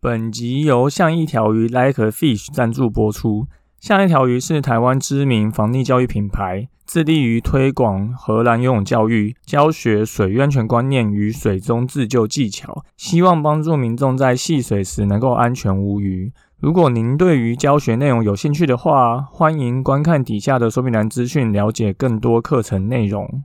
本集由像一条鱼 Like a Fish 赞助播出。像一条鱼是台湾知名防溺教育品牌，致力于推广荷兰游泳教育，教学水安全观念与水中自救技巧，希望帮助民众在戏水时能够安全无虞。如果您对于教学内容有兴趣的话，欢迎观看底下的说明栏资讯，了解更多课程内容。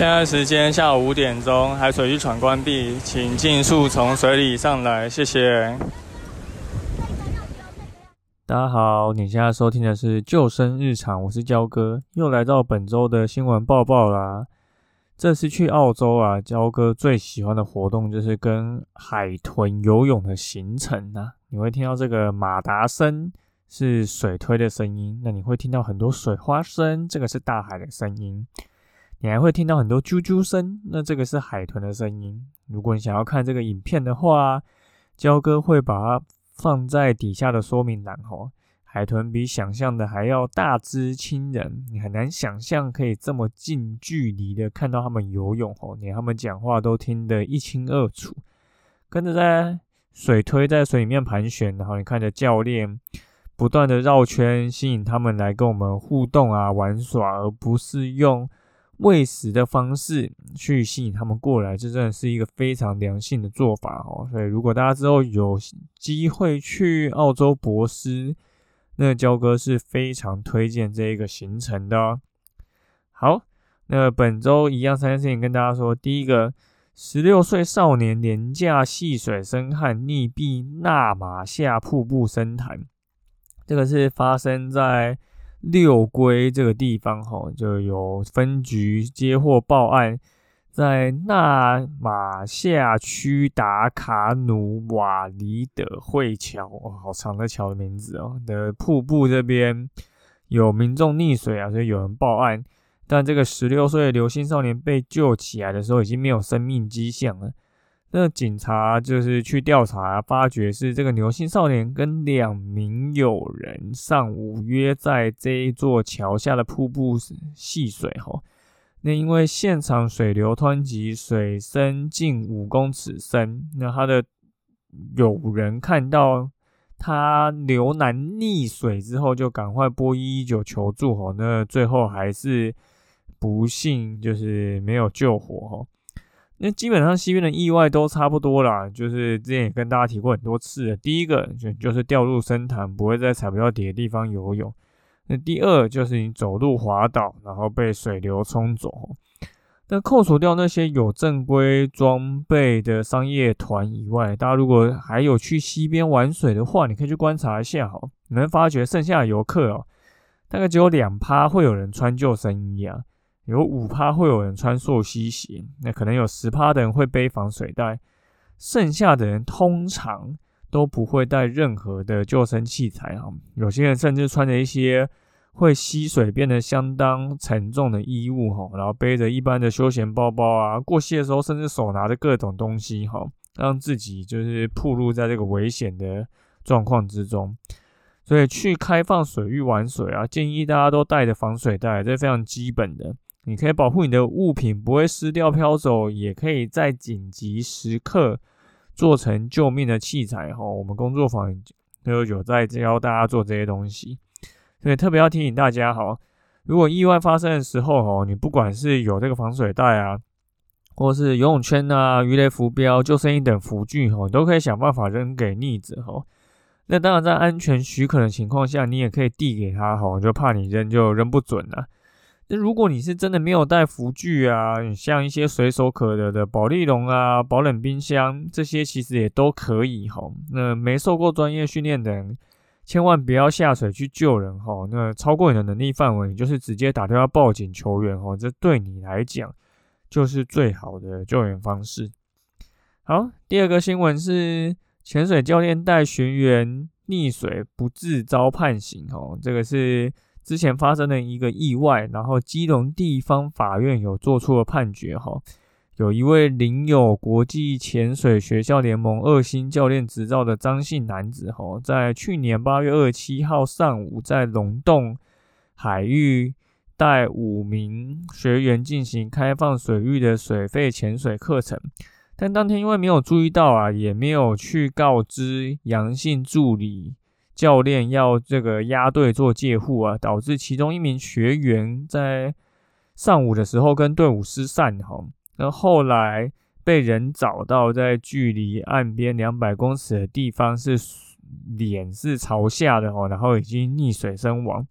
现在时间下午五点钟，海水浴场关闭，请尽速从水里上来，谢谢。大家好，你现在收听的是《救生日常》，我是焦哥，又来到本周的新闻报报啦。这次去澳洲啊，焦哥最喜欢的活动就是跟海豚游泳的行程啊。你会听到这个马达声，是水推的声音；那你会听到很多水花声，这个是大海的声音。你还会听到很多啾啾声，那这个是海豚的声音。如果你想要看这个影片的话，焦哥会把它放在底下的说明栏哦。海豚比想象的还要大只亲人，你很难想象可以这么近距离的看到他们游泳哦，连他们讲话都听得一清二楚。跟着在水推在水里面盘旋，然后你看着教练不断的绕圈，吸引他们来跟我们互动啊玩耍，而不是用。喂食的方式去吸引他们过来，这真的是一个非常良性的做法哦。所以，如果大家之后有机会去澳洲博斯，那焦哥是非常推荐这一个行程的。好，那本周一样三件事情跟大家说。第一个，十六岁少年廉价戏水深旱溺毙纳马夏瀑布深潭，这个是发生在。六龟这个地方，哈，就有分局接获报案，在纳马夏区达卡努瓦里的会桥，哦，好长的桥的名字哦，的瀑布这边有民众溺水啊，所以有人报案，但这个十六岁的刘姓少年被救起来的时候，已经没有生命迹象了。那警察就是去调查，发觉是这个牛姓少年跟两名友人上午约在这一座桥下的瀑布戏水哈。那因为现场水流湍急，水深近五公尺深，那他的友人看到他流难溺水之后，就赶快拨一一九求助哈。那最后还是不幸就是没有救活哈。那基本上西边的意外都差不多啦，就是之前也跟大家提过很多次。第一个就就是掉入深潭，不会在踩不到底的地方游泳。那第二就是你走路滑倒，然后被水流冲走。那扣除掉那些有正规装备的商业团以外，大家如果还有去西边玩水的话，你可以去观察一下哈，你能发觉剩下的游客哦，大概只有两趴会有人穿救生衣啊。有五趴会有人穿溯溪鞋，那可能有十趴的人会背防水袋，剩下的人通常都不会带任何的救生器材哈。有些人甚至穿着一些会吸水变得相当沉重的衣物哈，然后背着一般的休闲包包啊，过溪的时候甚至手拿着各种东西哈，让自己就是暴露在这个危险的状况之中。所以去开放水域玩水啊，建议大家都带着防水袋，这是非常基本的。你可以保护你的物品不会湿掉飘走，也可以在紧急时刻做成救命的器材哈。我们工作坊都有在教大家做这些东西，所以特别要提醒大家哈，如果意外发生的时候哈，你不管是有这个防水袋啊，或是游泳圈啊、鱼雷浮标、救生衣等浮具哈，你都可以想办法扔给溺子哈。那当然在安全许可的情况下，你也可以递给他哈，就怕你扔就扔不准了。如果你是真的没有带浮具啊，像一些随手可得的保利龙啊、保冷冰箱这些，其实也都可以哈。那没受过专业训练的人，千万不要下水去救人哈。那超过你的能力范围，你就是直接打电话报警求援哈。这对你来讲就是最好的救援方式。好，第二个新闻是潜水教练带学员溺水不治遭判刑哦，这个是。之前发生的一个意外，然后基隆地方法院有做出了判决哈，有一位领有国际潜水学校联盟二星教练执照的张姓男子哈，在去年八月二十七号上午，在龙洞海域带五名学员进行开放水域的水肺潜水课程。但当天因为没有注意到啊，也没有去告知阳性助理教练要这个压队做借护啊，导致其中一名学员在上午的时候跟队伍失散哈。那后来被人找到在距离岸边两百公尺的地方，是脸是朝下的哦，然后已经溺水身亡。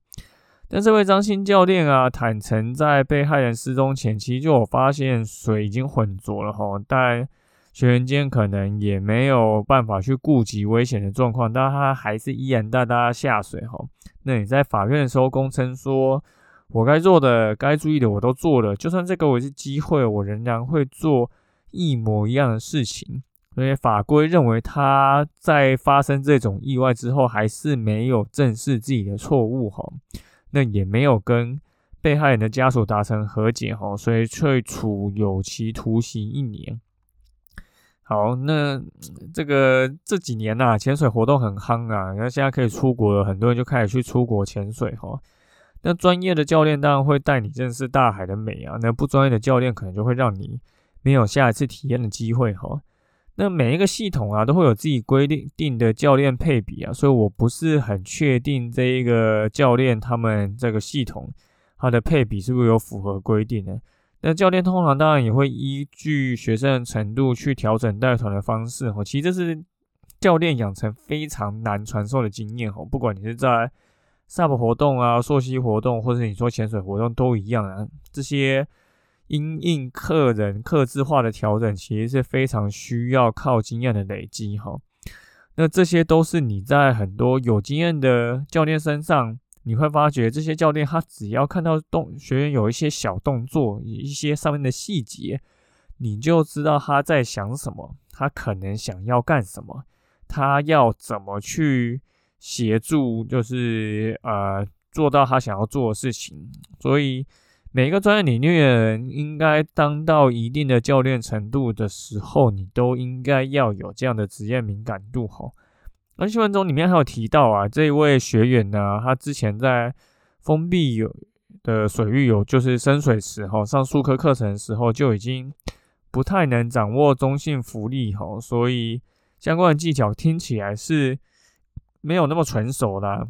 但这位张鑫教练啊，坦诚在被害人失踪前，其实就有发现水已经浑浊了哈，但学员间可能也没有办法去顾及危险的状况，但他还是依然带大家下水哈。那你在法院的时候供称说，我该做的、该注意的我都做了，就算这个我是机会，我仍然会做一模一样的事情。所以法规认为他在发生这种意外之后，还是没有正视自己的错误哈。那也没有跟被害人的家属达成和解哈，所以却处有期徒刑一年。好，那这个这几年呐，潜水活动很夯啊，那现在可以出国了，很多人就开始去出国潜水哈。那专业的教练当然会带你认识大海的美啊，那不专业的教练可能就会让你没有下一次体验的机会哈。那每一个系统啊，都会有自己规定定的教练配比啊，所以我不是很确定这一个教练他们这个系统它的配比是不是有符合规定的。那教练通常当然也会依据学生的程度去调整带团的方式哦。其实这是教练养成非常难传授的经验哦，不管你是在 SUP 活动啊、溯溪活动，或者你说潜水活动都一样啊，这些。因应客人客制化的调整，其实是非常需要靠经验的累积哈。那这些都是你在很多有经验的教练身上，你会发觉这些教练他只要看到动学员有一些小动作，一些上面的细节，你就知道他在想什么，他可能想要干什么，他要怎么去协助，就是呃做到他想要做的事情，所以。每一个专业领域的人，应该当到一定的教练程度的时候，你都应该要有这样的职业敏感度哈。那新闻中里面还有提到啊，这一位学员呢，他之前在封闭有的水域有就是深水池哈，上数科课程的时候就已经不太能掌握中性浮力哈，所以相关的技巧听起来是没有那么纯熟的。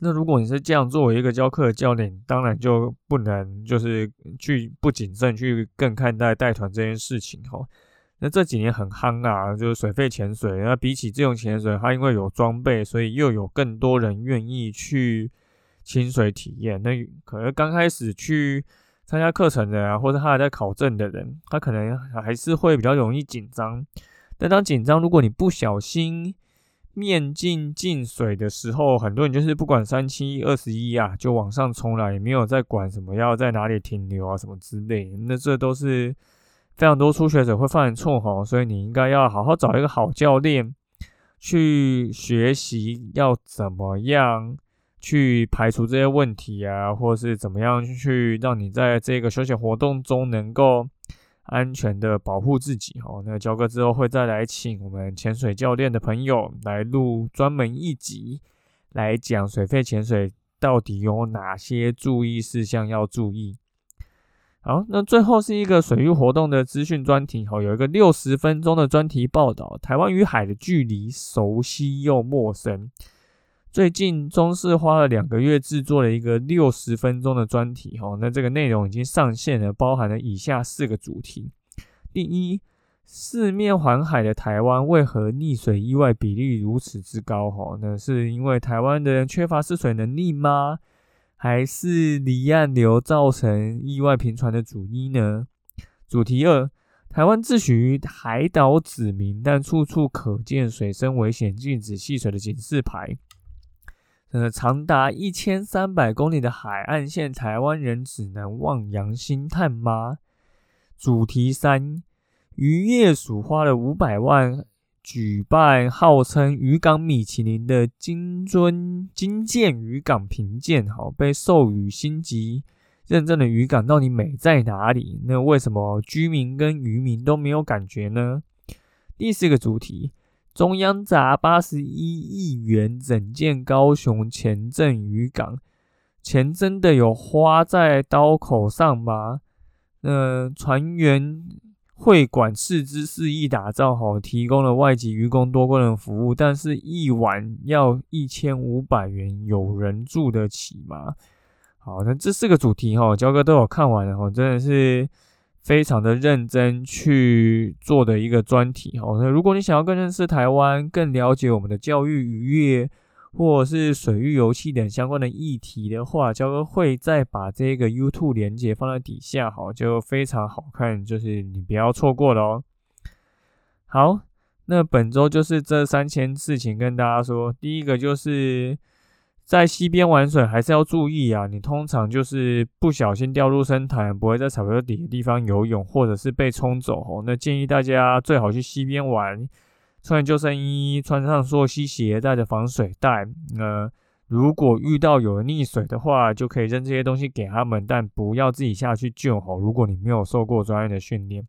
那如果你是这样作为一个教课的教练，当然就不能就是去不谨慎去更看待带团这件事情哈。那这几年很夯啊，就是水肺潜水。那比起这种潜水，它因为有装备，所以又有更多人愿意去清水体验。那可能刚开始去参加课程的啊，或者他还在考证的人，他可能还是会比较容易紧张。但当紧张，如果你不小心，面镜进水的时候，很多人就是不管三七二十一啊，就往上冲了，也没有在管什么要在哪里停留啊什么之类。那这都是非常多初学者会犯错哈，所以你应该要好好找一个好教练去学习，要怎么样去排除这些问题啊，或是怎么样去让你在这个休闲活动中能够。安全的保护自己哦。那教哥之后会再来请我们潜水教练的朋友来录专门一集，来讲水肺潜水到底有哪些注意事项要注意。好，那最后是一个水域活动的资讯专题哦，有一个六十分钟的专题报道，台湾与海的距离熟悉又陌生。最近中视花了两个月制作了一个六十分钟的专题，哈，那这个内容已经上线了，包含了以下四个主题：第一，四面环海的台湾为何溺水意外比例如此之高？哈，那是因为台湾的人缺乏试水能力吗？还是离岸流造成意外频传的主因呢？主题二，台湾自诩于海岛子民，但处处可见水深危险、禁止戏水的警示牌。呃，长达一千三百公里的海岸线，台湾人只能望洋兴叹吗？主题三，渔业署花了五百万举办号称渔港米其林的金尊金舰渔港评鉴，好被授予星级认证的渔港到底美在哪里？那为什么居民跟渔民都没有感觉呢？第四个主题。中央砸八十一亿元整建高雄前镇渔港，钱真的有花在刀口上吗？那船员会馆四之四亿打造好，提供了外籍渔工多功能服务，但是一晚要一千五百元，有人住得起吗？好，那这四个主题哈，焦哥都有看完了哈，真的是非常的认真去做的一个专题哈。那如果你想要更认识台湾，更了解我们的教育渔业。或者是水域油气等相关的议题的话，焦哥会再把这个 YouTube 连接放在底下，好，就非常好看，就是你不要错过了哦。好，那本周就是这三件事情跟大家说。第一个就是在溪边玩水还是要注意啊，你通常就是不小心掉入深潭，不会在草坡底的地方游泳，或者是被冲走哦。那建议大家最好去溪边玩。穿救生衣，穿上溯溪鞋，带着防水袋。呃，如果遇到有人溺水的话，就可以扔这些东西给他们，但不要自己下去救哦。如果你没有受过专业的训练。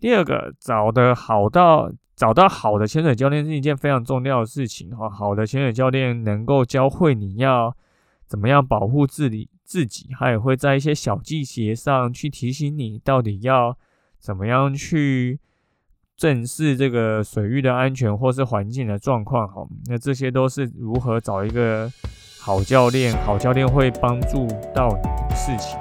第二个，找的好到找到好的潜水教练是一件非常重要的事情哈。好的潜水教练能够教会你要怎么样保护自己，自己，他也会在一些小细节上去提醒你到底要怎么样去。正视这个水域的安全或是环境的状况，哈，那这些都是如何找一个好教练，好教练会帮助到你的事情。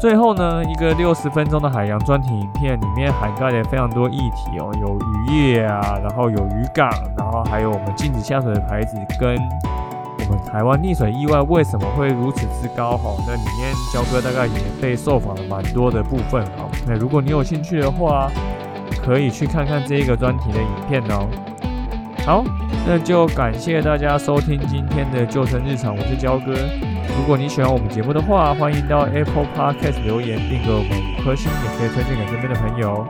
最后呢，一个六十分钟的海洋专题影片，里面涵盖了非常多议题哦，有渔业啊，然后有渔港，然后还有我们禁止下水的牌子，跟我们台湾溺水意外为什么会如此之高，哈，那里面焦哥大概也被受访了蛮多的部分，好，那如果你有兴趣的话。可以去看看这一个专题的影片哦。好，那就感谢大家收听今天的救生日常，我是焦哥。如果你喜欢我们节目的话，欢迎到 Apple Podcast 留言并给我们五颗星，也可以推荐给身边的朋友。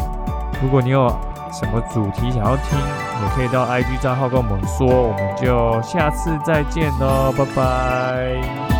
如果你有什么主题想要听，也可以到 IG 账号跟我们说。我们就下次再见喽，拜拜。